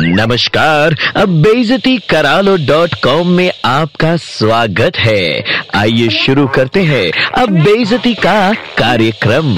नमस्कार, अब बेजती करालो डॉट कॉम में आपका स्वागत है। आइए शुरू करते हैं अब बेजती का कार्यक्रम।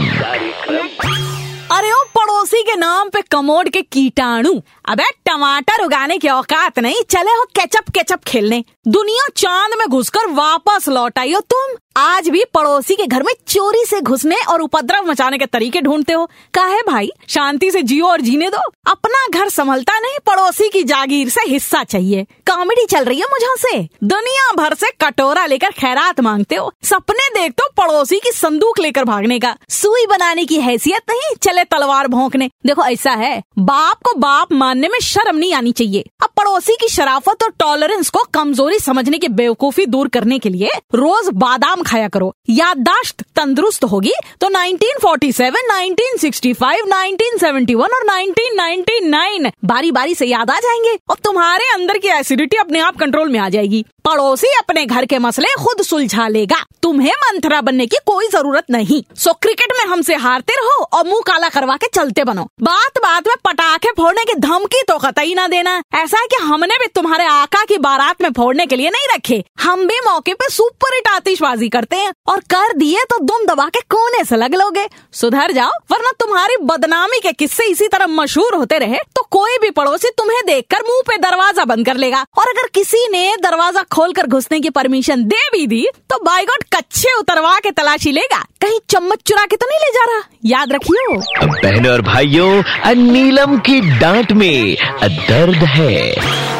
अरे ओ, पड़ोसी के नाम पे कमोड के कीटाणु। अबे, टमाटर उगाने की औकात नहीं, चले हो केचप केचप खेलने। दुनिया चाँद में घुसकर वापस लौट आई हो तुम। आज भी पड़ोसी के घर में चोरी से घुसने और उपद्रव मचाने के तरीके ढूंढते हो। काहे भाई? शांति से जियो और जीने दो। अपना घर संभलता नहीं, पड़ोसी की जागीर से हिस्सा चाहिए। कॉमेडी चल रही है मुझे से दुनिया भर से कटोरा लेकर खैरात मांगते हो। सपने देखते हो पड़ोसी की संदूक लेकर भागने का। सुई बनाने की हैसियत नहीं, चले तलवार भोंकने। देखो, ऐसा है। बाप को बाप मानने में शर्म नहीं आनी चाहिए। अब पड़ोसी की शराफत और टॉलरेंस को कमज़ोरी समझने की बेवकूफ़ी दूर करने के लिए रोज बादाम खाया करो। याददाश्त तंदुरुस्त होगी तो 1947, 1965, 1971 और 1999 बारी बारी से याद आ जाएँगे और तुम्हारे अंदर की एसिडिटी अपने आप कंट्रोल में आ जाएगी। पड़ोसी अपने घर के मसले खुद सुलझा लेगा। तुम्हें मंथरा बनने की कोई ज़रूरत नहीं। सो क्रिकेट में हमसे हारते रहो और मुँह काला करवा के चलते बनो। बात बात में पटाखे फोड़ने की धमकी तो कतई ना देना। ऐसा है कि हमने भी तुम्हारे आका की बारात में फोड़ने के लिए नहीं रखे। हम भी मौके पे सुपर हिट आतिशबाजी करते हैं और कर दिए तो दुम दबा के कोने से लग लोगे। सुधर जाओ, वरना तुम्हारी बदनामी के किस्से इसी तरह मशहूर होते रहे तो कोई भी पड़ोसी तुम्हें देखकर मुँह पे दरवाज़ा बंद कर लेगा। और अगर किसी ने दरवाज़ा खोल कर घुसने की परमिशन दे भी दी तो बाईगॉड कच्चे उतरवा के तलाशी लेगा। कहीं चम्मच चुरा के तो नहीं ले जा रहा। याद रखियो। बहनों और भाइयों नीलम की डांट में दर्द है।